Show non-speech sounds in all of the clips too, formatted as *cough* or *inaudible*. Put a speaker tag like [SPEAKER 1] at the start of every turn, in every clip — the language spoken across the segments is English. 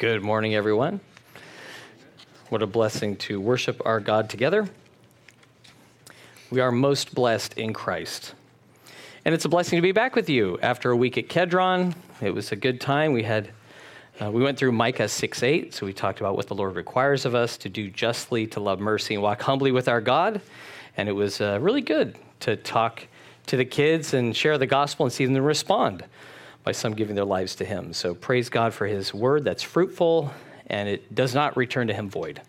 [SPEAKER 1] Good morning, everyone. What a blessing to worship our God together. We are most blessed in Christ. And it's a blessing to be back with you after a week at Kedron. It was a good time. We had uh, we went through Micah 6 8, so we talked about what the Lord requires of us to do justly, to love mercy, and walk humbly with our God. And it was uh, really good to talk to the kids and share the gospel and see them respond by some giving their lives to Him. So praise God for His word that's fruitful and it does not return to Him void.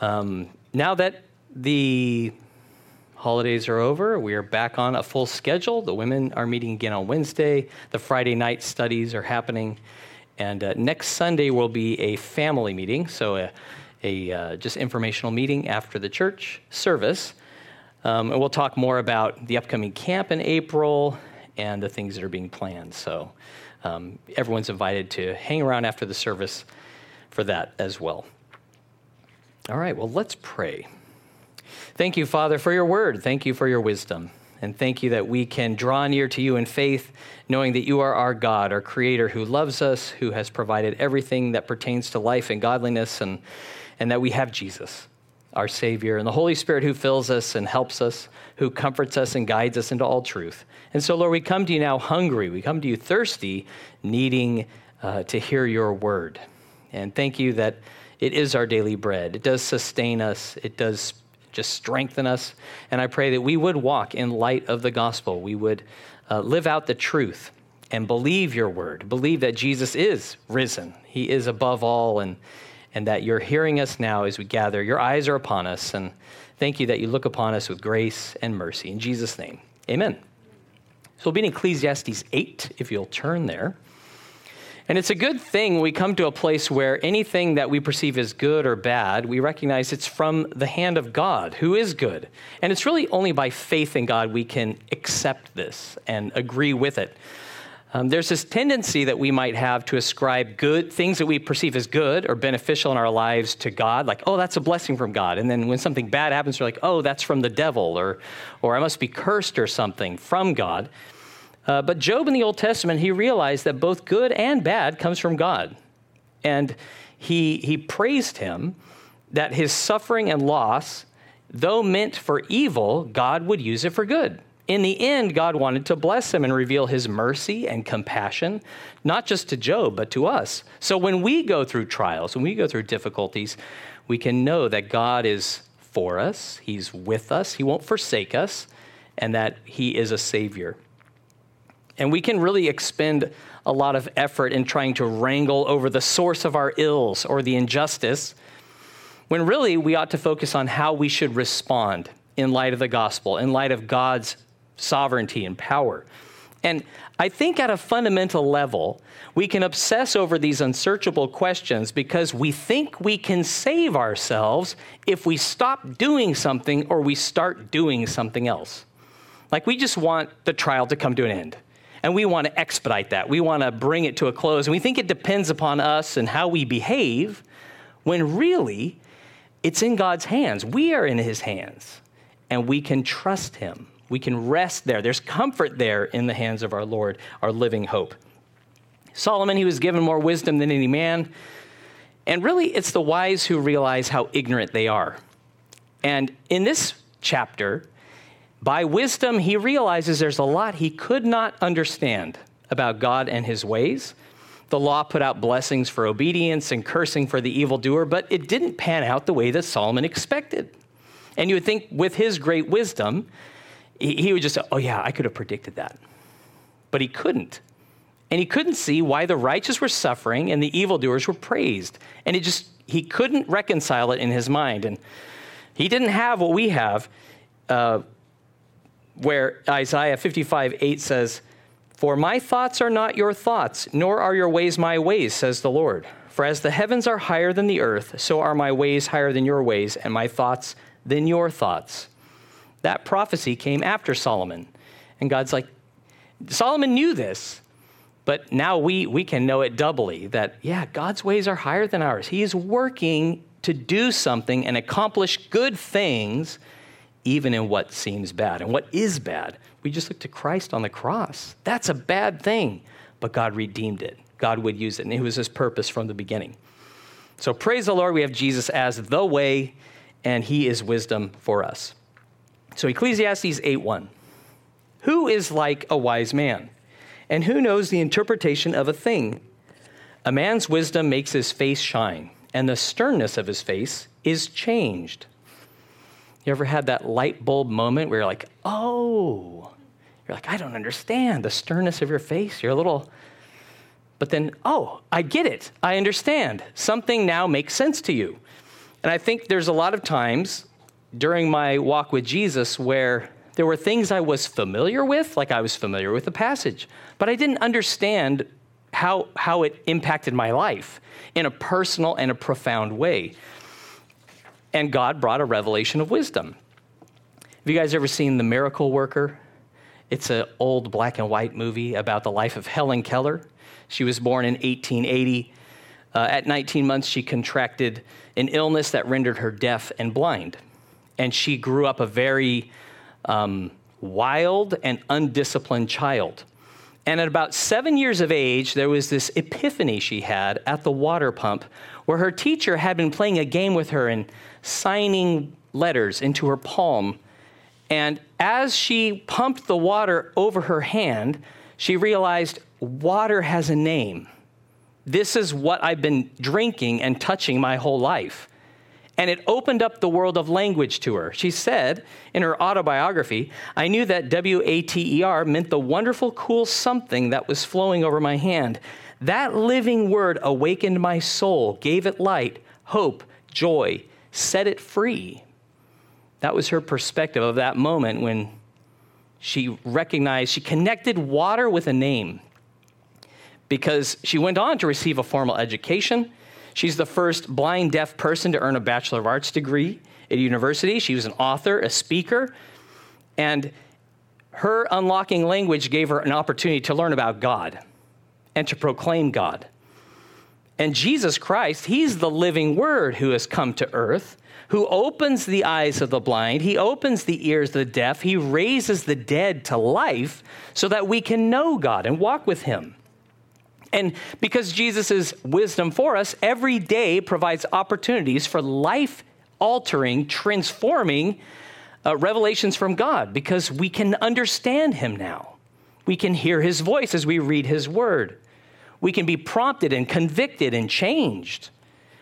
[SPEAKER 1] Um, now that the holidays are over, we are back on a full schedule. The women are meeting again on Wednesday, the Friday night studies are happening. And uh, next Sunday will be a family meeting, so a, a uh, just informational meeting after the church service. Um, and we'll talk more about the upcoming camp in April and the things that are being planned. So um, everyone's invited to hang around after the service for that as well. All right, well, let's pray. Thank you, Father, for your word. Thank you for your wisdom. And thank you that we can draw near to you in faith, knowing that you are our God, our Creator, who loves us, who has provided everything that pertains to life and godliness, and, and that we have Jesus our Savior, and the Holy Spirit who fills us and helps us, who comforts us and guides us into all truth. And so, Lord, we come to you now hungry. We come to you thirsty, needing uh, to hear your word. And thank you that it is our daily bread. It does sustain us, it does just strengthen us. And I pray that we would walk in light of the gospel. We would uh, live out the truth and believe your word, believe that Jesus is risen. He is above all and and that you're hearing us now as we gather. Your eyes are upon us, and thank you that you look upon us with grace and mercy. In Jesus' name, amen. So we'll be in Ecclesiastes 8, if you'll turn there. And it's a good thing we come to a place where anything that we perceive as good or bad, we recognize it's from the hand of God, who is good. And it's really only by faith in God we can accept this and agree with it. Um, there's this tendency that we might have to ascribe good things that we perceive as good or beneficial in our lives to God, like, oh, that's a blessing from God. And then when something bad happens, we're like, oh, that's from the devil, or, or I must be cursed or something from God. Uh, but Job in the Old Testament, he realized that both good and bad comes from God. And he, he praised him that his suffering and loss, though meant for evil, God would use it for good. In the end, God wanted to bless him and reveal his mercy and compassion, not just to Job, but to us. So when we go through trials, when we go through difficulties, we can know that God is for us, he's with us, he won't forsake us, and that he is a savior. And we can really expend a lot of effort in trying to wrangle over the source of our ills or the injustice, when really we ought to focus on how we should respond in light of the gospel, in light of God's sovereignty and power. And I think at a fundamental level, we can obsess over these unsearchable questions because we think we can save ourselves if we stop doing something or we start doing something else. Like we just want the trial to come to an end. And we want to expedite that. We want to bring it to a close. And we think it depends upon us and how we behave, when really, it's in God's hands. We are in His hands, and we can trust Him. We can rest there. There's comfort there in the hands of our Lord, our living hope. Solomon, he was given more wisdom than any man. And really, it's the wise who realize how ignorant they are. And in this chapter, by wisdom, he realizes there's a lot he could not understand about God and his ways. The law put out blessings for obedience and cursing for the evildoer, but it didn't pan out the way that Solomon expected. And you would think, with his great wisdom, he would just say, Oh, yeah, I could have predicted that. But he couldn't. And he couldn't see why the righteous were suffering and the evildoers were praised. And he just, he couldn't reconcile it in his mind. And he didn't have what we have, uh, where Isaiah 55 8 says, For my thoughts are not your thoughts, nor are your ways my ways, says the Lord. For as the heavens are higher than the earth, so are my ways higher than your ways, and my thoughts than your thoughts. That prophecy came after Solomon. And God's like, Solomon knew this, but now we, we can know it doubly that, yeah, God's ways are higher than ours. He is working to do something and accomplish good things, even in what seems bad. And what is bad? We just look to Christ on the cross. That's a bad thing, but God redeemed it. God would use it, and it was his purpose from the beginning. So praise the Lord, we have Jesus as the way, and he is wisdom for us. So Ecclesiastes 8:1. Who is like a wise man? And who knows the interpretation of a thing? A man's wisdom makes his face shine, and the sternness of his face is changed. You ever had that light bulb moment where you're like, oh, you're like, I don't understand the sternness of your face. You're a little, but then, oh, I get it. I understand. Something now makes sense to you. And I think there's a lot of times during my walk with Jesus where there were things I was familiar with, like I was familiar with the passage, but I didn't understand how, how it impacted my life in a personal and a profound way and God brought a revelation of wisdom. Have you guys ever seen The Miracle Worker? It's an old black and white movie about the life of Helen Keller. She was born in 1880. Uh, at 19 months, she contracted an illness that rendered her deaf and blind. And she grew up a very um, wild and undisciplined child. And at about seven years of age, there was this epiphany she had at the water pump where her teacher had been playing a game with her and signing letters into her palm. And as she pumped the water over her hand, she realized water has a name. This is what I've been drinking and touching my whole life. And it opened up the world of language to her. She said in her autobiography, I knew that W A T E R meant the wonderful, cool something that was flowing over my hand. That living word awakened my soul, gave it light, hope, joy, set it free. That was her perspective of that moment when she recognized, she connected water with a name because she went on to receive a formal education. She's the first blind deaf person to earn a Bachelor of Arts degree at university. She was an author, a speaker, and her unlocking language gave her an opportunity to learn about God and to proclaim God. And Jesus Christ, He's the living Word who has come to earth, who opens the eyes of the blind, He opens the ears of the deaf, He raises the dead to life so that we can know God and walk with Him. And because Jesus' wisdom for us every day provides opportunities for life altering, transforming uh, revelations from God because we can understand Him now. We can hear His voice as we read His word we can be prompted and convicted and changed.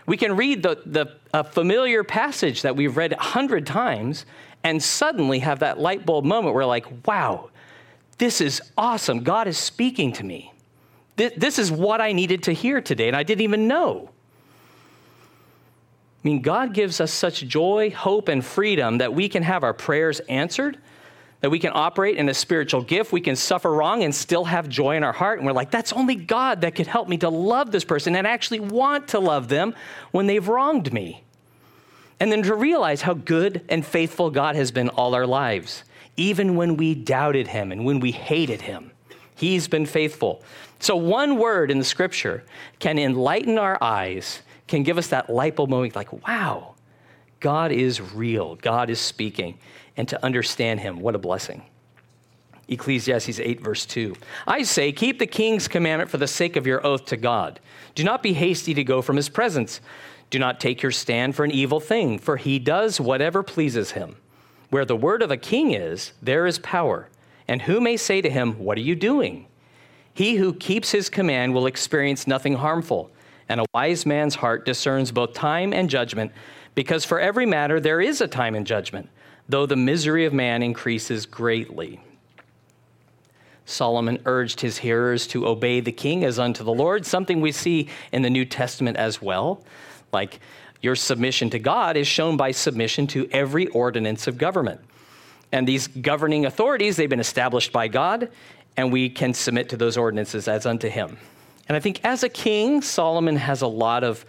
[SPEAKER 1] We can read the, the a familiar passage that we've read a hundred times and suddenly have that light bulb moment where, like, wow, this is awesome. God is speaking to me. This is what I needed to hear today, and I didn't even know. I mean, God gives us such joy, hope, and freedom that we can have our prayers answered that we can operate in a spiritual gift. We can suffer wrong and still have joy in our heart. And we're like, that's only God that could help me to love this person and actually want to love them when they've wronged me. And then to realize how good and faithful God has been all our lives, even when we doubted him and when we hated him. He's been faithful. So, one word in the scripture can enlighten our eyes, can give us that light bulb moment like, wow, God is real, God is speaking and to understand him. What a blessing. Ecclesiastes 8, verse 2. I say, keep the king's commandment for the sake of your oath to God. Do not be hasty to go from his presence. Do not take your stand for an evil thing, for he does whatever pleases him. Where the word of a king is, there is power. And who may say to him, What are you doing? He who keeps his command will experience nothing harmful, and a wise man's heart discerns both time and judgment, because for every matter there is a time and judgment though the misery of man increases greatly. Solomon urged his hearers to obey the king as unto the Lord, something we see in the New Testament as well. Like your submission to God is shown by submission to every ordinance of government. And these governing authorities, they've been established by God, and we can submit to those ordinances as unto him. And I think as a king, Solomon has a lot of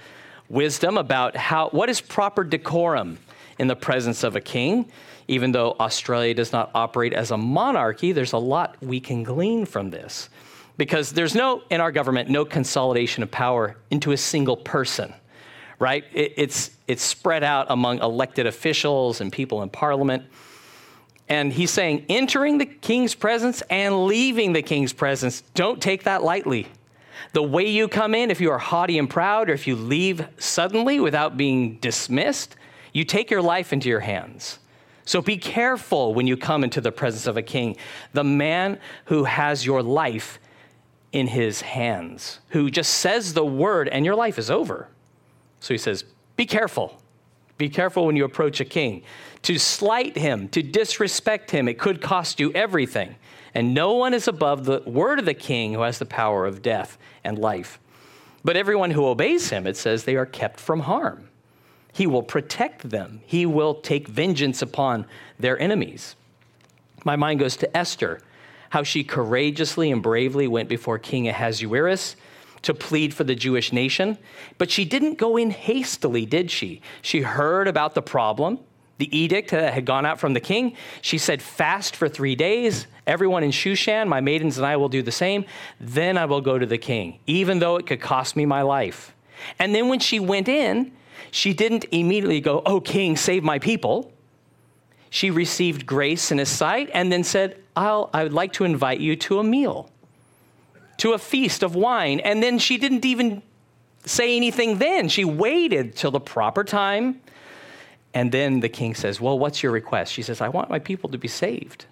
[SPEAKER 1] wisdom about how what is proper decorum in the presence of a king. Even though Australia does not operate as a monarchy, there's a lot we can glean from this. Because there's no, in our government, no consolidation of power into a single person, right? It, it's, it's spread out among elected officials and people in parliament. And he's saying, entering the king's presence and leaving the king's presence, don't take that lightly. The way you come in, if you are haughty and proud, or if you leave suddenly without being dismissed, you take your life into your hands. So be careful when you come into the presence of a king, the man who has your life in his hands, who just says the word and your life is over. So he says, Be careful. Be careful when you approach a king. To slight him, to disrespect him, it could cost you everything. And no one is above the word of the king who has the power of death and life. But everyone who obeys him, it says, they are kept from harm. He will protect them, he will take vengeance upon their enemies. My mind goes to Esther, how she courageously and bravely went before King Ahasuerus to plead for the Jewish nation. But she didn't go in hastily, did she? She heard about the problem, the edict that had gone out from the king. She said, Fast for three days. Everyone in Shushan, my maidens and I will do the same. Then I will go to the king, even though it could cost me my life. And then when she went in, she didn't immediately go, Oh, king, save my people. She received grace in his sight and then said, I'll, I would like to invite you to a meal to a feast of wine. And then she didn't even say anything then. She waited till the proper time. And then the king says, Well, what's your request? She says, I want my people to be saved.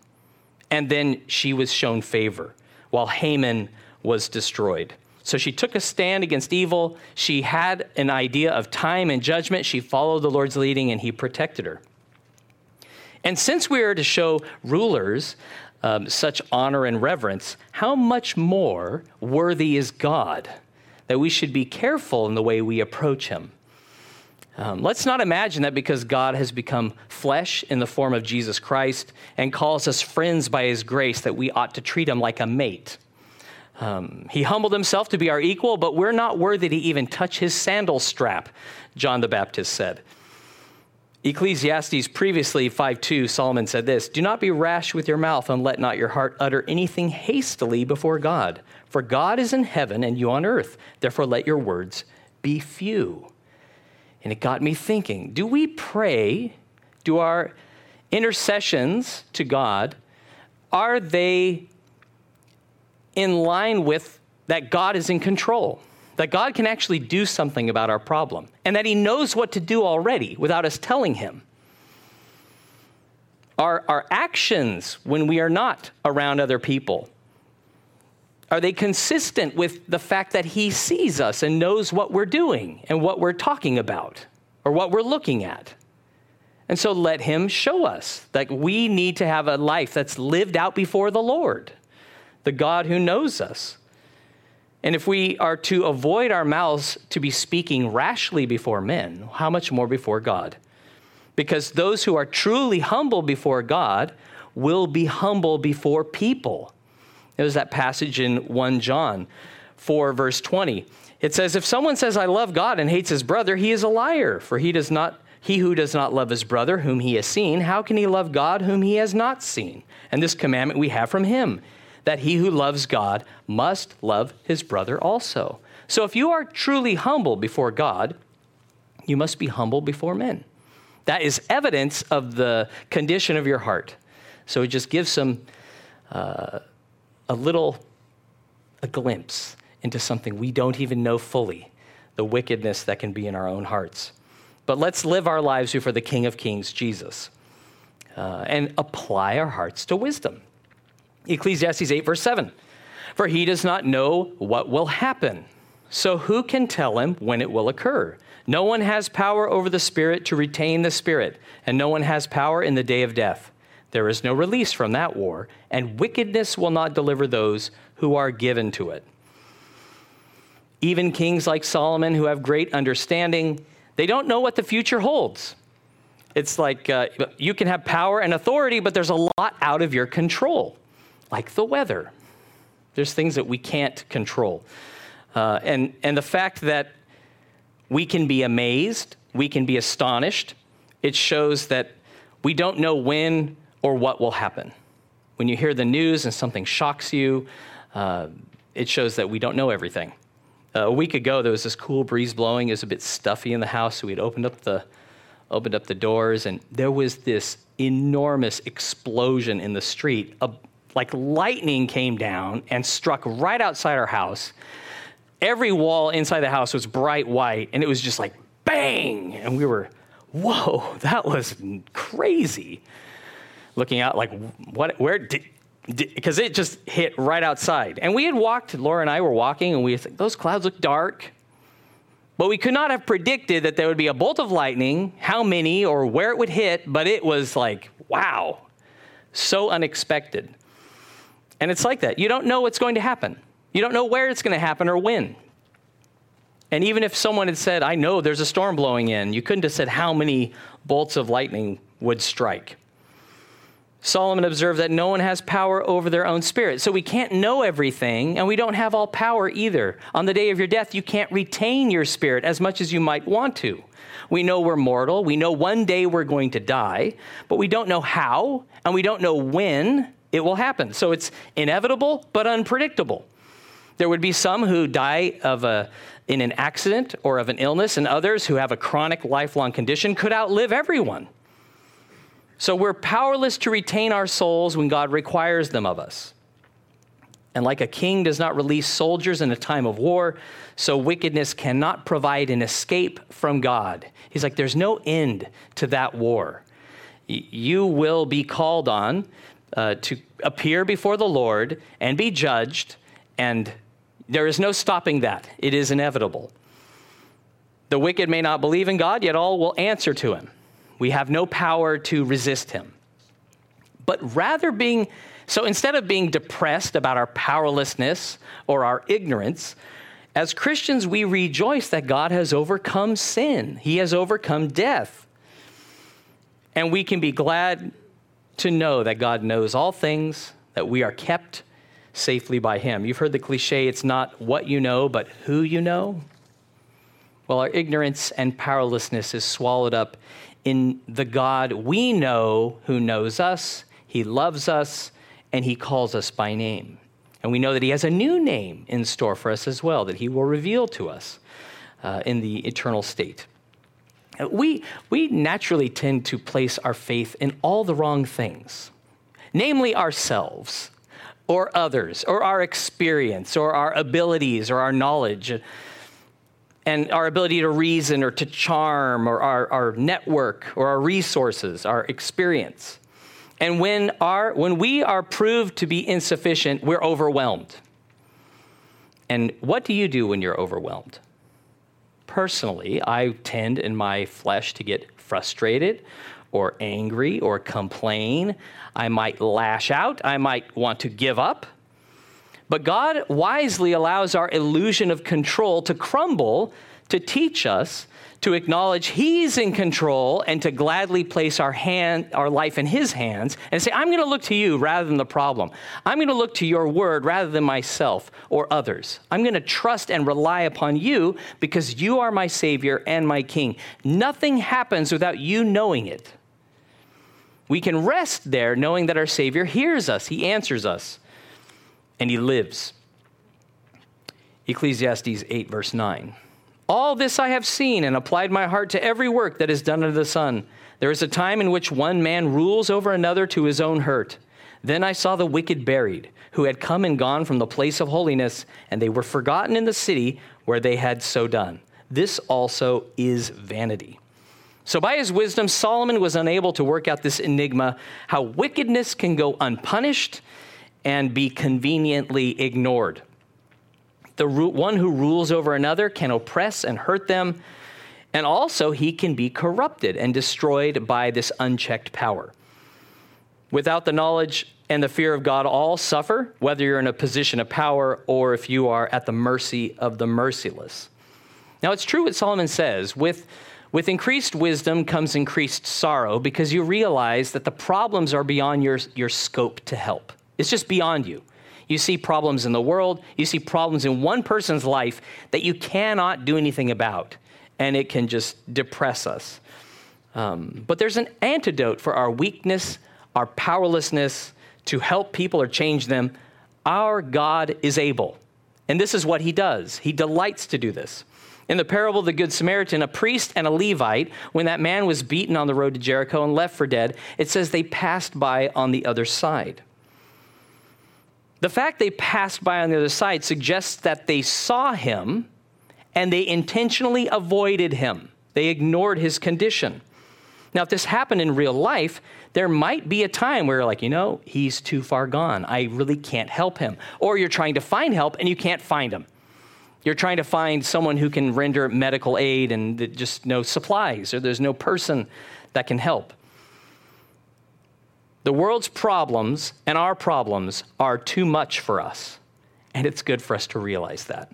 [SPEAKER 1] And then she was shown favor while Haman was destroyed. So she took a stand against evil. She had an idea of time and judgment. She followed the Lord's leading and he protected her. And since we are to show rulers um, such honor and reverence, how much more worthy is God that we should be careful in the way we approach him? Um, let's not imagine that because God has become flesh in the form of Jesus Christ and calls us friends by his grace, that we ought to treat him like a mate. Um, he humbled himself to be our equal, but we're not worthy to even touch his sandal strap, John the Baptist said. Ecclesiastes previously 5:2 Solomon said this, "Do not be rash with your mouth and let not your heart utter anything hastily before God, for God is in heaven and you on earth. Therefore let your words be few." And it got me thinking, do we pray? Do our intercessions to God are they in line with that God is in control? that God can actually do something about our problem and that He knows what to do already without us telling Him. Our, our actions when we are not around other people, are they consistent with the fact that He sees us and knows what we're doing and what we're talking about or what we're looking at? And so let Him show us that we need to have a life that's lived out before the Lord, the God who knows us. And if we are to avoid our mouths to be speaking rashly before men, how much more before God? Because those who are truly humble before God will be humble before people. There's that passage in 1 John 4, verse 20. It says, If someone says, I love God and hates his brother, he is a liar, for he does not. He who does not love his brother, whom he has seen, how can he love God, whom he has not seen? And this commandment we have from him that he who loves God must love his brother also. So if you are truly humble before God, you must be humble before men. That is evidence of the condition of your heart. So it just gives some, uh, a little, a glimpse into something we don't even know fully, the wickedness that can be in our own hearts. But let's live our lives before the King of Kings, Jesus, uh, and apply our hearts to wisdom. Ecclesiastes 8, verse 7. For he does not know what will happen. So who can tell him when it will occur? No one has power over the Spirit to retain the Spirit, and no one has power in the day of death. There is no release from that war, and wickedness will not deliver those who are given to it. Even kings like Solomon, who have great understanding, they don't know what the future holds. It's like uh, you can have power and authority, but there's a lot out of your control like the weather. There's things that we can't control. Uh, and, and the fact that we can be amazed, we can be astonished, it shows that we don't know when or what will happen. When you hear the news and something shocks you, uh, it shows that we don't know everything. Uh, a week ago, there was this cool breeze blowing. It was a bit stuffy in the house, so we'd opened up the opened up the doors, and there was this enormous explosion in the street like lightning came down and struck right outside our house. every wall inside the house was bright white, and it was just like bang. And we were, whoa, *laughs* that was crazy. Looking out, like, what, where did, because it just hit right outside. And we had walked, Laura and I were walking, and we thought, those clouds look dark. But we could not have predicted that there would be a bolt of lightning, how many, or where it would hit, but it was like, wow, so unexpected. And it's like that. You don't know what's going to happen, you don't know where it's going to happen or when. And even if someone had said, I know there's a storm blowing in, you couldn't have said how many bolts of lightning would strike. Solomon observed that no one has power over their own spirit. So we can't know everything, and we don't have all power either. On the day of your death, you can't retain your spirit as much as you might want to. We know we're mortal. We know one day we're going to die, but we don't know how, and we don't know when it will happen. So it's inevitable, but unpredictable. There would be some who die of a, in an accident or of an illness, and others who have a chronic lifelong condition could outlive everyone. So we're powerless to retain our souls when God requires them of us. And like a king does not release soldiers in a time of war, so wickedness cannot provide an escape from God. He's like, there's no end to that war. You will be called on uh, to appear before the Lord and be judged, and there is no stopping that. It is inevitable. The wicked may not believe in God, yet all will answer to him. We have no power to resist him. But rather being, so instead of being depressed about our powerlessness or our ignorance, as Christians, we rejoice that God has overcome sin, He has overcome death. And we can be glad to know that God knows all things, that we are kept safely by Him. You've heard the cliche it's not what you know, but who you know. Well, our ignorance and powerlessness is swallowed up in the God we know who knows us, He loves us, and He calls us by name. And we know that He has a new name in store for us as well that He will reveal to us uh, in the eternal state. We, we naturally tend to place our faith in all the wrong things, namely ourselves or others or our experience or our abilities or our knowledge and our ability to reason or to charm or our, our network or our resources, our experience. And when, our, when we are proved to be insufficient, we're overwhelmed. And what do you do when you're overwhelmed? Personally, I tend in my flesh to get frustrated or angry or complain. I might lash out. I might want to give up. But God wisely allows our illusion of control to crumble to teach us to acknowledge He's in control and to gladly place our, hand, our life in His hands and say, I'm going to look to you rather than the problem. I'm going to look to your word rather than myself or others. I'm going to trust and rely upon you because you are my Savior and my King. Nothing happens without you knowing it. We can rest there knowing that our Savior hears us, He answers us and he lives. Ecclesiastes 8, verse 9. All this I have seen and applied my heart to every work that is done under the sun. There is a time in which one man rules over another to his own hurt. Then I saw the wicked buried, who had come and gone from the place of holiness, and they were forgotten in the city where they had so done. This also is vanity. So, by his wisdom, Solomon was unable to work out this enigma how wickedness can go unpunished and be conveniently ignored. The one who rules over another can oppress and hurt them, and also he can be corrupted and destroyed by this unchecked power. Without the knowledge and the fear of God, all suffer, whether you're in a position of power or if you are at the mercy of the merciless. Now, it's true what Solomon says with, with increased wisdom comes increased sorrow because you realize that the problems are beyond your, your scope to help. It's just beyond you. You see problems in the world, you see problems in one person's life that you cannot do anything about, and it can just depress us. Um, but there's an antidote for our weakness, our powerlessness to help people or change them. Our God is able. And this is what he does. He delights to do this. In the parable of the Good Samaritan, a priest and a Levite, when that man was beaten on the road to Jericho and left for dead, it says they passed by on the other side. The fact they passed by on the other side suggests that they saw him and they intentionally avoided him. They ignored his condition. Now, if this happened in real life, there might be a time where you're like, you know, he's too far gone. I really can't help him. Or you're trying to find help and you can't find him. You're trying to find someone who can render medical aid and just no supplies, or there's no person that can help. The world's problems and our problems are too much for us. And it's good for us to realize that.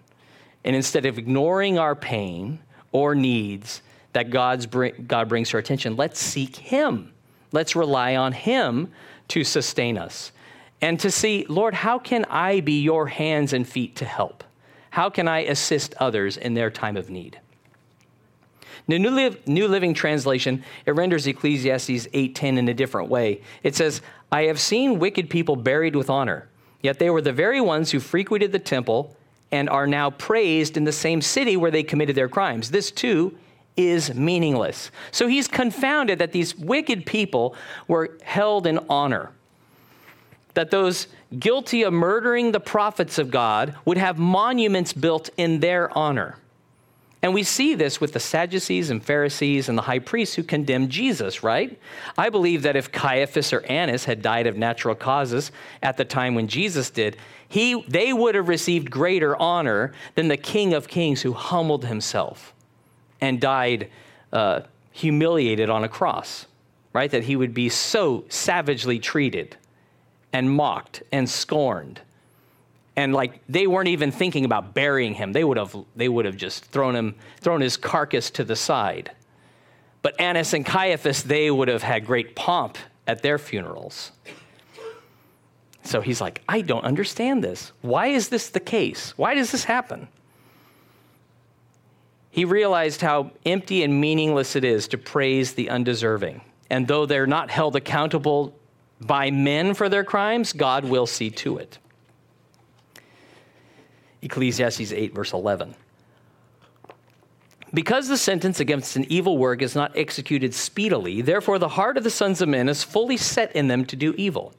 [SPEAKER 1] And instead of ignoring our pain or needs that God's God brings to our attention, let's seek Him. Let's rely on Him to sustain us. And to see, Lord, how can I be your hands and feet to help? How can I assist others in their time of need? The New, Living Translation, it renders Ecclesiastes 8.10 in a different way. It says, I have seen wicked people buried with honor, yet they were the very ones who frequented the temple and are now praised in the same city where they committed their crimes. This too is meaningless. So he's confounded that these wicked people were held in honor that those guilty of murdering the prophets of God would have monuments built in their honor. And we see this with the Sadducees and Pharisees and the high priests who condemned Jesus, right? I believe that if Caiaphas or Annas had died of natural causes at the time when Jesus did, he, they would have received greater honor than the King of Kings who humbled himself and died uh, humiliated on a cross, right? That he would be so savagely treated and mocked and scorned. And like they weren't even thinking about burying him. They would have they would have just thrown him thrown his carcass to the side. But Annas and Caiaphas, they would have had great pomp at their funerals. So he's like, I don't understand this. Why is this the case? Why does this happen? He realized how empty and meaningless it is to praise the undeserving. And though they're not held accountable by men for their crimes, God will see to it. Ecclesiastes 8, verse 11. Because the sentence against an evil work is not executed speedily, therefore the heart of the sons of men is fully set in them to do evil.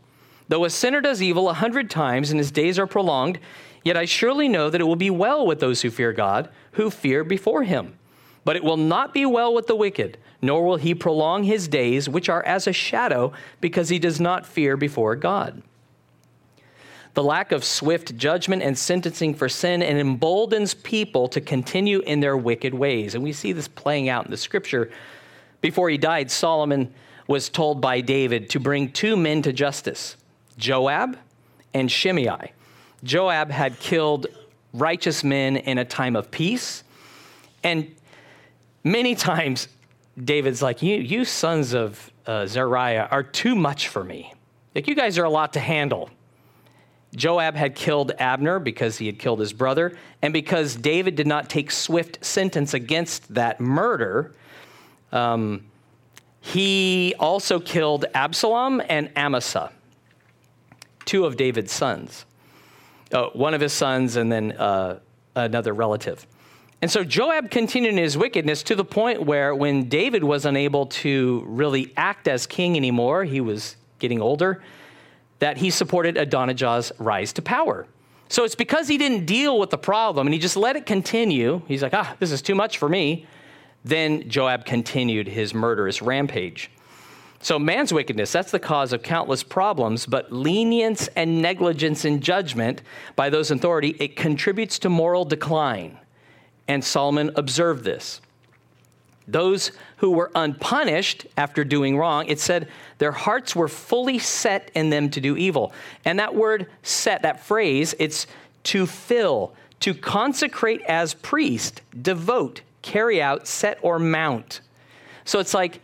[SPEAKER 1] Though a sinner does evil a hundred times and his days are prolonged, yet I surely know that it will be well with those who fear God, who fear before him. But it will not be well with the wicked, nor will he prolong his days, which are as a shadow, because he does not fear before God. The lack of swift judgment and sentencing for sin and emboldens people to continue in their wicked ways. And we see this playing out in the scripture. Before he died, Solomon was told by David to bring two men to justice Joab and Shimei. Joab had killed righteous men in a time of peace, and Many times, David's like, You, you sons of uh, Zeruiah are too much for me. Like, you guys are a lot to handle. Joab had killed Abner because he had killed his brother, and because David did not take swift sentence against that murder, um, he also killed Absalom and Amasa, two of David's sons. Uh, one of his sons, and then uh, another relative. And so Joab continued in his wickedness to the point where when David was unable to really act as king anymore, he was getting older, that he supported Adonijah's rise to power. So it's because he didn't deal with the problem and he just let it continue. He's like, ah, this is too much for me. Then Joab continued his murderous rampage. So man's wickedness, that's the cause of countless problems, but lenience and negligence in judgment by those in authority, it contributes to moral decline. And Solomon observed this. Those who were unpunished after doing wrong, it said their hearts were fully set in them to do evil. And that word set, that phrase, it's to fill, to consecrate as priest, devote, carry out, set, or mount. So it's like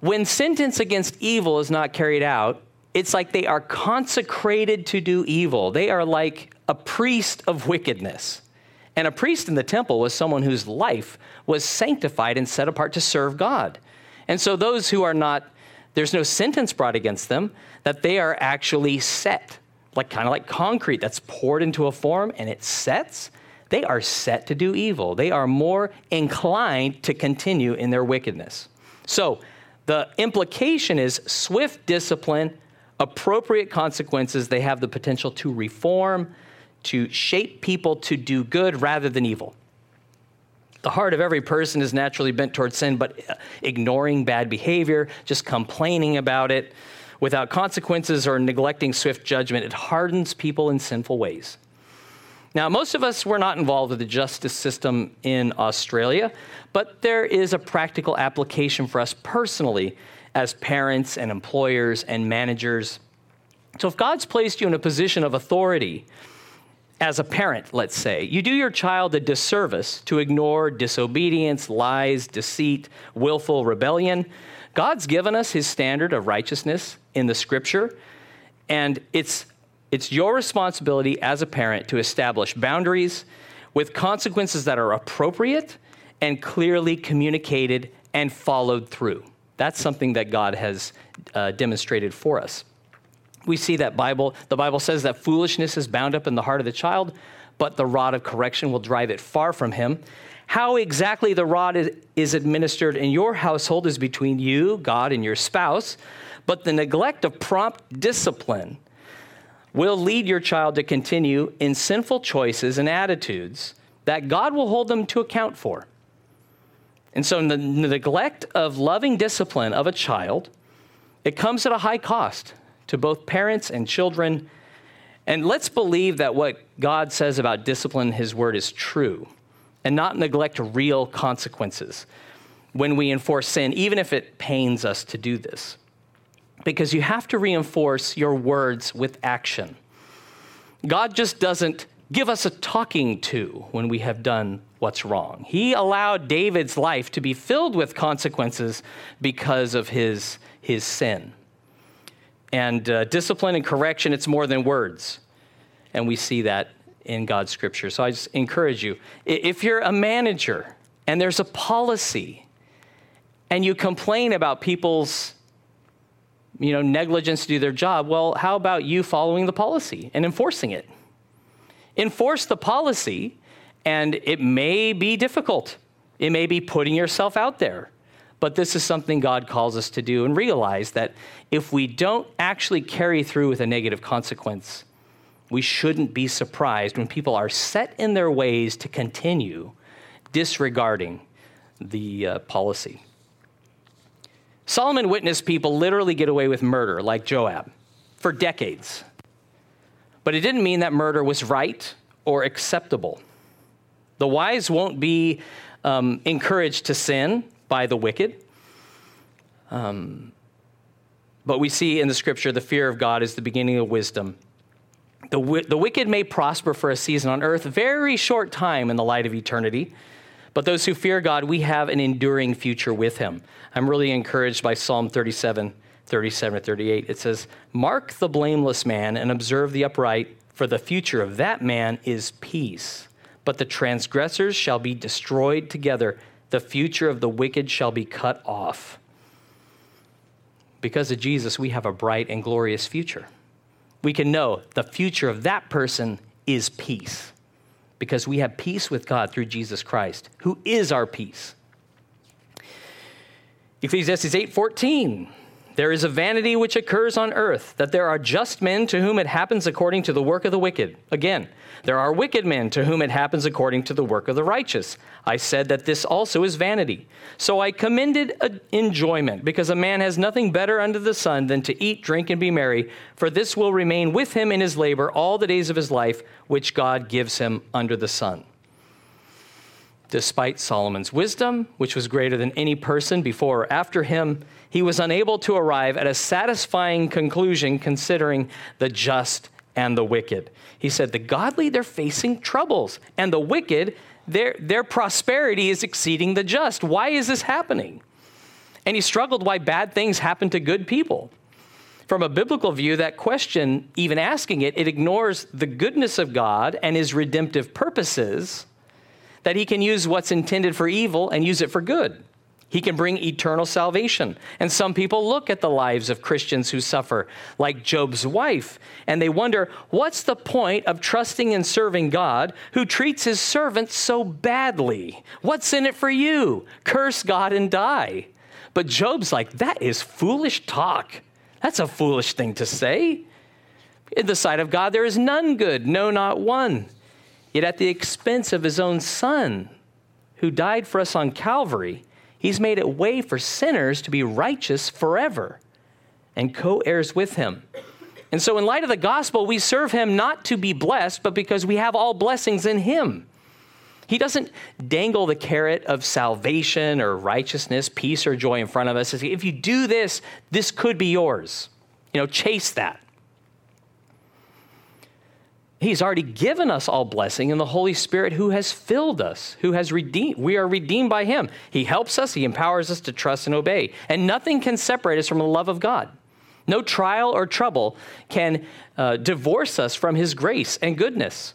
[SPEAKER 1] when sentence against evil is not carried out, it's like they are consecrated to do evil. They are like a priest of wickedness. And a priest in the temple was someone whose life was sanctified and set apart to serve God. And so those who are not, there's no sentence brought against them, that they are actually set, like kind of like concrete that's poured into a form and it sets. They are set to do evil. They are more inclined to continue in their wickedness. So the implication is swift discipline appropriate consequences, they have the potential to reform, to shape people to do good rather than evil. The heart of every person is naturally bent towards sin, but uh, ignoring bad behavior, just complaining about it without consequences or neglecting swift judgment, it hardens people in sinful ways. Now, most of us were not involved with the justice system in Australia, but there is a practical application for us personally as parents and employers and managers. So, if God's placed you in a position of authority, as a parent, let's say, you do your child a disservice to ignore disobedience, lies, deceit, willful rebellion. God's given us his standard of righteousness in the scripture, and it's, it's your responsibility as a parent to establish boundaries with consequences that are appropriate and clearly communicated and followed through. That's something that God has uh, demonstrated for us we see that Bible, the Bible says that foolishness is bound up in the heart of the child, but the rod of correction will drive it far from him. How exactly the rod is, is administered in your household is between you, God, and your spouse, but the neglect of prompt discipline will lead your child to continue in sinful choices and attitudes that God will hold them to account for. And so, the neglect of loving discipline of a child, it comes at a high cost to both parents and children. And let's believe that what God says about discipline, His word, is true and not neglect real consequences when we enforce sin, even if it pains us to do this. Because you have to reinforce your words with action. God just doesn't give us a talking to when we have done what's wrong. He allowed David's life to be filled with consequences because of his, his sin. And uh, discipline and correction, it's more than words. And we see that in God's scripture. So I just encourage you if you're a manager and there's a policy and you complain about people's you know negligence to do their job well how about you following the policy and enforcing it enforce the policy and it may be difficult it may be putting yourself out there but this is something God calls us to do and realize that if we don't actually carry through with a negative consequence, we shouldn't be surprised when people are set in their ways to continue disregarding the uh, policy. Solomon witnessed people literally get away with murder, like Joab, for decades. But it didn't mean that murder was right or acceptable. The wise won't be um, encouraged to sin, by the wicked. Um, but we see in the scripture the fear of God is the beginning of wisdom. The, the wicked may prosper for a season on earth, very short time in the light of eternity. But those who fear God, we have an enduring future with him. I'm really encouraged by Psalm 37, 37 to 38. It says, Mark the blameless man and observe the upright, for the future of that man is peace. But the transgressors shall be destroyed together the future of the wicked shall be cut off. Because of Jesus, we have a bright and glorious future. We can know the future of that person is peace because we have peace with God through Jesus Christ, who is our peace. Ecclesiastes 8:14 There is a vanity which occurs on earth that there are just men to whom it happens according to the work of the wicked. Again, there are wicked men to whom it happens according to the work of the righteous. I said that this also is vanity. So I commended enjoyment, because a man has nothing better under the sun than to eat, drink, and be merry, for this will remain with him in his labor all the days of his life, which God gives him under the sun. Despite Solomon's wisdom, which was greater than any person before or after him, he was unable to arrive at a satisfying conclusion considering the just and the wicked. He said, The godly, they're facing troubles, and the wicked, their, their prosperity is exceeding the just. Why is this happening? And he struggled why bad things happen to good people. From a biblical view, that question, even asking it, it ignores the goodness of God and his redemptive purposes, that he can use what's intended for evil and use it for good. He can bring eternal salvation. And some people look at the lives of Christians who suffer, like Job's wife, and they wonder what's the point of trusting and serving God who treats his servants so badly? What's in it for you? Curse God and die. But Job's like, that is foolish talk. That's a foolish thing to say. In the sight of God, there is none good, no, not one. Yet at the expense of his own son, who died for us on Calvary, he's made it way for sinners to be righteous forever and co heirs with him. And so, in light of the gospel, we serve him not to be blessed, but because we have all blessings in him. He doesn't dangle the carrot of salvation or righteousness, peace or joy in front of us. If you do this, this could be yours. You know, chase that. He's already given us all blessing in the Holy Spirit who has filled us, who has redeemed. We are redeemed by Him. He helps us, He empowers us to trust and obey. And nothing can separate us from the love of God. No trial or trouble can uh, divorce us from His grace and goodness.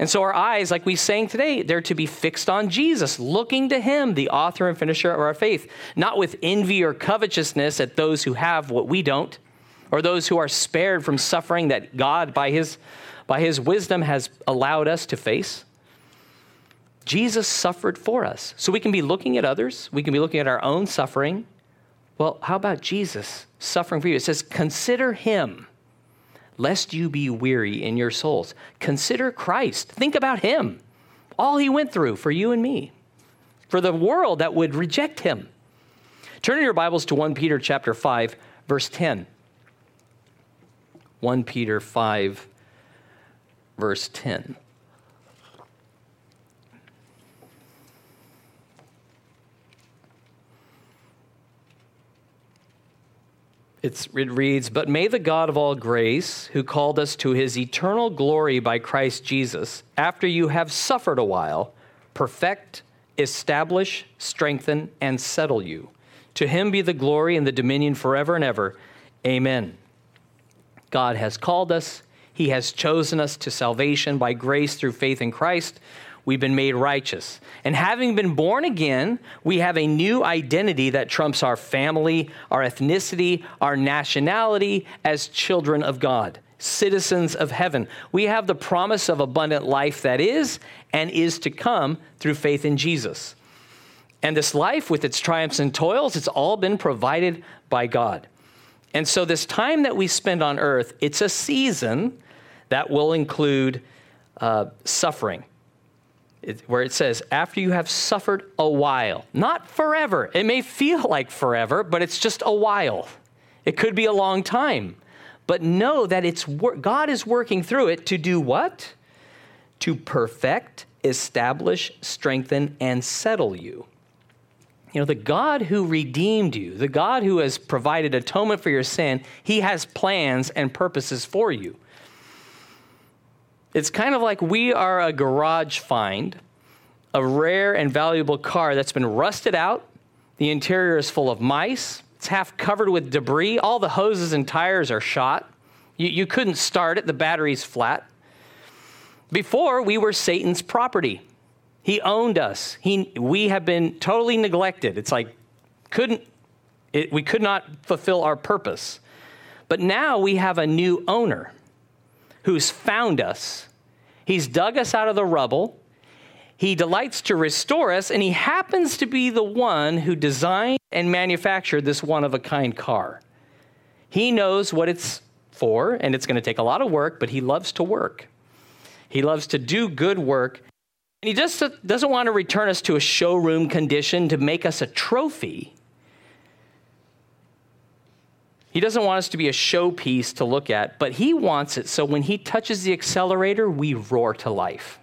[SPEAKER 1] And so our eyes, like we sang today, they're to be fixed on Jesus, looking to him, the author and finisher of our faith, not with envy or covetousness at those who have what we don't, or those who are spared from suffering that God, by his, by his wisdom, has allowed us to face. Jesus suffered for us. So we can be looking at others, we can be looking at our own suffering. Well, how about Jesus suffering for you? It says, consider him lest you be weary in your souls. Consider Christ. Think about him, all he went through for you and me, for the world that would reject him. Turn in your Bibles to 1 Peter chapter 5, verse 10. 1 Peter 5, verse 10. It's, it reads, But may the God of all grace, who called us to his eternal glory by Christ Jesus, after you have suffered a while, perfect, establish, strengthen, and settle you. To him be the glory and the dominion forever and ever. Amen. God has called us, he has chosen us to salvation by grace through faith in Christ we've been made righteous. And having been born again, we have a new identity that trumps our family, our ethnicity, our nationality as children of God, citizens of heaven. We have the promise of abundant life that is and is to come through faith in Jesus. And this life, with its triumphs and toils, it's all been provided by God. And so, this time that we spend on earth, it's a season that will include uh, suffering it, where it says, after you have suffered a while, not forever. It may feel like forever, but it's just a while. It could be a long time. But know that it's God is working through it to do what? To perfect, establish, strengthen, and settle you. You know, the God who redeemed you, the God who has provided atonement for your sin, he has plans and purposes for you. It's kind of like we are a garage find, a rare and valuable car that's been rusted out. The interior is full of mice. It's half covered with debris. All the hoses and tires are shot. You, you couldn't start it, the battery's flat. Before, we were Satan's property. He owned us. He, we have been totally neglected. It's like, couldn't, it, we could not fulfill our purpose. But now we have a new owner who's found us. He's dug us out of the rubble. He delights to restore us, and he happens to be the one who designed and manufactured this one of a kind car. He knows what it's for, and it's going to take a lot of work, but he loves to work. He loves to do good work. And he just doesn't want to return us to a showroom condition to make us a trophy. He doesn't want us to be a showpiece to look at, but he wants it so when he touches the accelerator, we roar to life.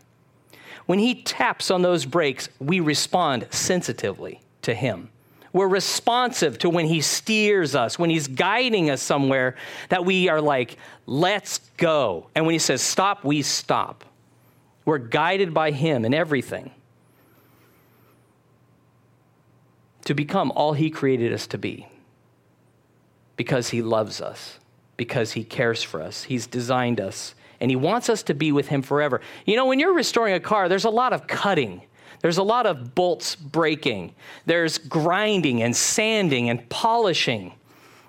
[SPEAKER 1] When he taps on those brakes, we respond sensitively to him. We're responsive to when he steers us, when he's guiding us somewhere, that we are like, let's go. And when he says stop, we stop. We're guided by him in everything to become all he created us to be because he loves us, because he cares for us. He's designed us, and he wants us to be with him forever. You know, when you're restoring a car, there's a lot of cutting. There's a lot of bolts breaking. There's grinding and sanding and polishing.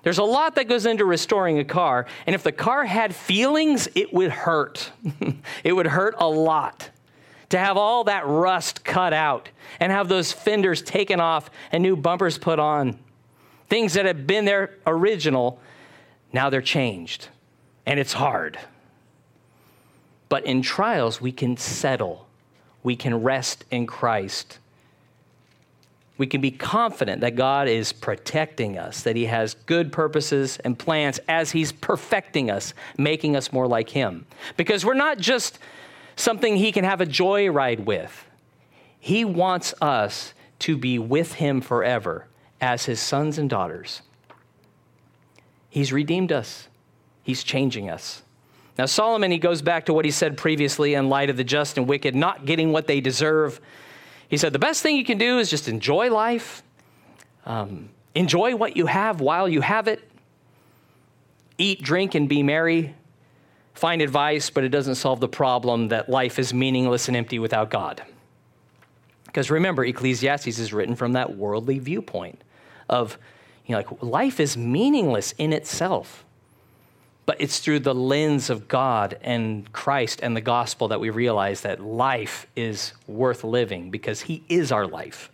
[SPEAKER 1] There's a lot that goes into restoring a car. And if the car had feelings, it would hurt. *laughs* it would hurt a lot to have all that rust cut out and have those fenders taken off and new bumpers put on things that have been there original, Now they're changed, and it's hard. But in trials, we can settle, we can rest in Christ. We can be confident that God is protecting us, that He has good purposes and plans as He's perfecting us, making us more like Him. Because we're not just something He can have a joyride with, He wants us to be with Him forever as His sons and daughters. He's redeemed us, He's changing us. Now, Solomon, he goes back to what he said previously in light of the just and wicked not getting what they deserve. He said, The best thing you can do is just enjoy life, um, enjoy what you have while you have it, eat, drink, and be merry. Find advice, but it doesn't solve the problem that life is meaningless and empty without God. Because remember, Ecclesiastes is written from that worldly viewpoint of, you know, like life is meaningless in itself. But it's through the lens of God and Christ and the gospel that we realize that life is worth living because He is our life.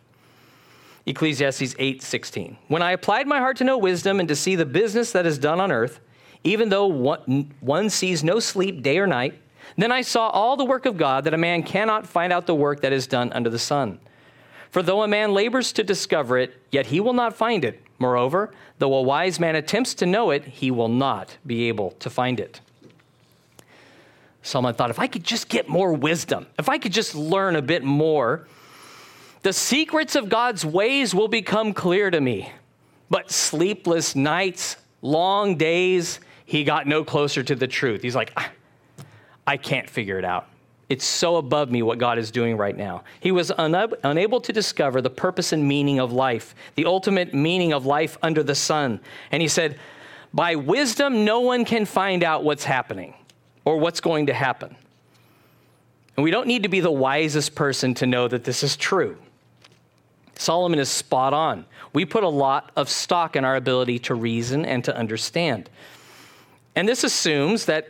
[SPEAKER 1] Ecclesiastes 8:16. When I applied my heart to know wisdom and to see the business that is done on earth, even though one, sees no sleep day or night, then I saw all the work of God that a man cannot find out the work that is done under the sun. For though a man labors to discover it, yet he will not find it. Moreover, though a wise man attempts to know it, he will not be able to find it. Solomon thought, if I could just get more wisdom, if I could just learn a bit more, the secrets of God's ways will become clear to me. But sleepless nights, long days, he got no closer to the truth. He's like, I can't figure it out. It's so above me what God is doing right now. He was unab- unable to discover the purpose and meaning of life, the ultimate meaning of life under the sun. And he said, By wisdom, no one can find out what's happening or what's going to happen. And we don't need to be the wisest person to know that this is true. Solomon is spot on. We put a lot of stock in our ability to reason and to understand. And this assumes that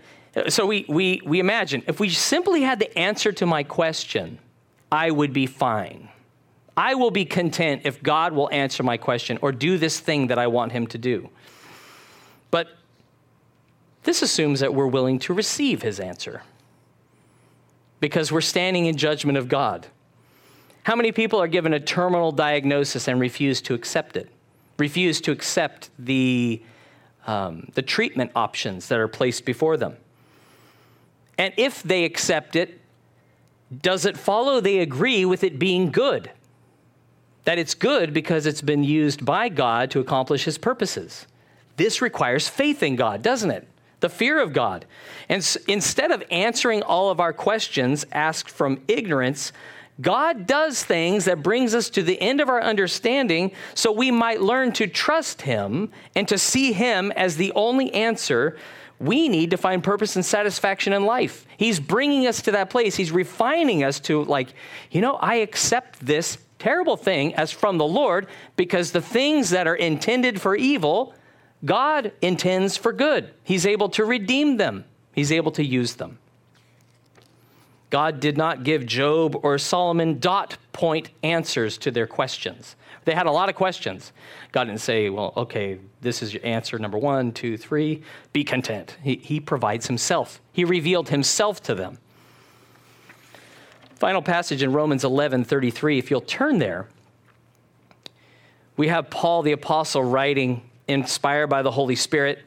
[SPEAKER 1] so we, we, we imagine if we simply had the answer to my question, I would be fine. I will be content if God will answer my question or do this thing that I want Him to do. But this assumes that we're willing to receive His answer because we're standing in judgment of God. How many people are given a terminal diagnosis and refuse to accept it? Refuse to accept the, um, the treatment options that are placed before them? And if they accept it, does it follow they agree with it being good? That it's good because it's been used by God to accomplish his purposes. This requires faith in God, doesn't it? The fear of God. And instead of answering all of our questions asked from ignorance, God does things that brings us to the end of our understanding so we might learn to trust him and to see him as the only answer we need to find purpose and satisfaction in life. He's bringing us to that place. He's refining us to, like, you know, I accept this terrible thing as from the Lord because the things that are intended for evil, God intends for good. He's able to redeem them, He's able to use them. God did not give Job or Solomon dot point answers to their questions. They had a lot of questions. God didn't say, well, okay, this is your answer number one, two, three, be content. He, he provides himself, he revealed himself to them. Final passage in Romans 11 33, if you'll turn there, we have Paul the Apostle writing, inspired by the Holy Spirit.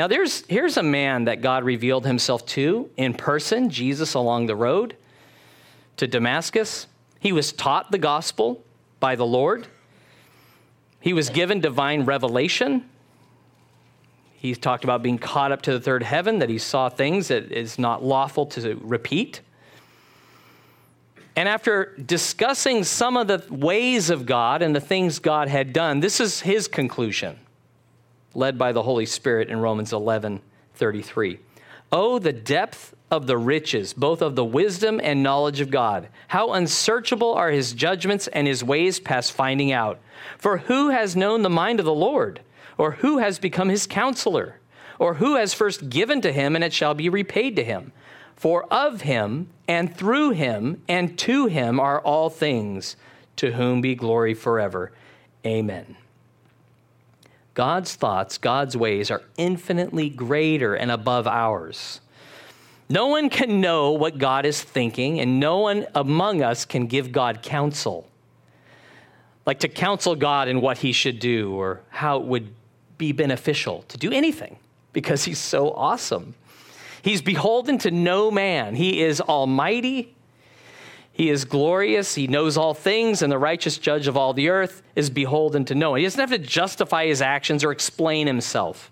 [SPEAKER 1] Now, there's, here's a man that God revealed himself to in person, Jesus along the road to Damascus. He was taught the gospel by the Lord. He was given divine revelation. He talked about being caught up to the third heaven, that he saw things that is not lawful to repeat. And after discussing some of the ways of God and the things God had done, this is his conclusion, led by the Holy Spirit in Romans 11 33. Oh, the depth of the riches, both of the wisdom and knowledge of God. How unsearchable are his judgments and his ways past finding out. For who has known the mind of the Lord? Or who has become his counselor? Or who has first given to him, and it shall be repaid to him? For of him, and through him, and to him are all things, to whom be glory forever. Amen. God's thoughts, God's ways are infinitely greater and above ours. No one can know what God is thinking, and no one among us can give God counsel. Like to counsel God in what he should do or how it would be beneficial to do anything because he's so awesome. He's beholden to no man. He is almighty. He is glorious. He knows all things, and the righteous judge of all the earth is beholden to no one. He doesn't have to justify his actions or explain himself.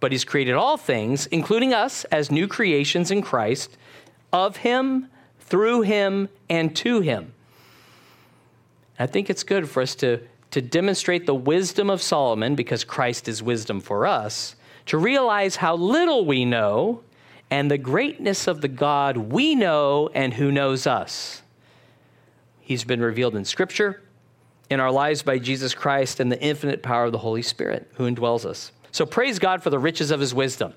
[SPEAKER 1] But he's created all things, including us as new creations in Christ, of him, through him, and to him. I think it's good for us to, to demonstrate the wisdom of Solomon, because Christ is wisdom for us, to realize how little we know and the greatness of the God we know and who knows us. He's been revealed in Scripture, in our lives by Jesus Christ, and the infinite power of the Holy Spirit who indwells us. So praise God for the riches of his wisdom,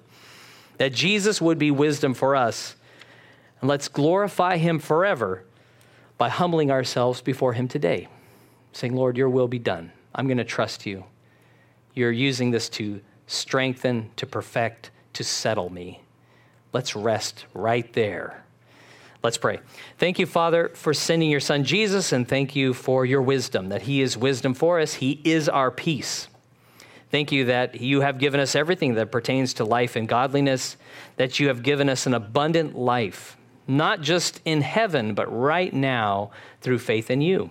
[SPEAKER 1] that Jesus would be wisdom for us. And let's glorify him forever by humbling ourselves before him today, saying, Lord, your will be done. I'm going to trust you. You're using this to strengthen, to perfect, to settle me. Let's rest right there. Let's pray. Thank you, Father, for sending your Son Jesus, and thank you for your wisdom, that He is wisdom for us. He is our peace. Thank you that you have given us everything that pertains to life and godliness, that you have given us an abundant life, not just in heaven, but right now through faith in you.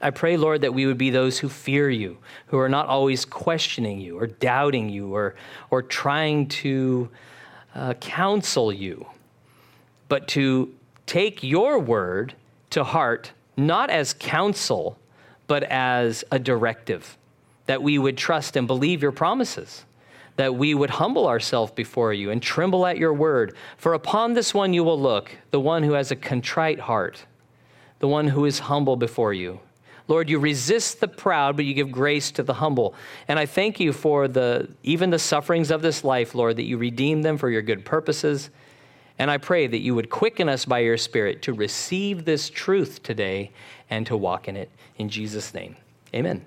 [SPEAKER 1] I pray, Lord, that we would be those who fear you, who are not always questioning you or doubting you or, or trying to uh, counsel you, but to take your word to heart, not as counsel, but as a directive, that we would trust and believe your promises, that we would humble ourselves before you and tremble at your word. For upon this one you will look, the one who has a contrite heart, the one who is humble before you. Lord, you resist the proud, but you give grace to the humble. And I thank you for the even the sufferings of this life, Lord, that you redeem them for your good purposes. And I pray that you would quicken us by your Spirit to receive this truth today and to walk in it. In Jesus' name, amen.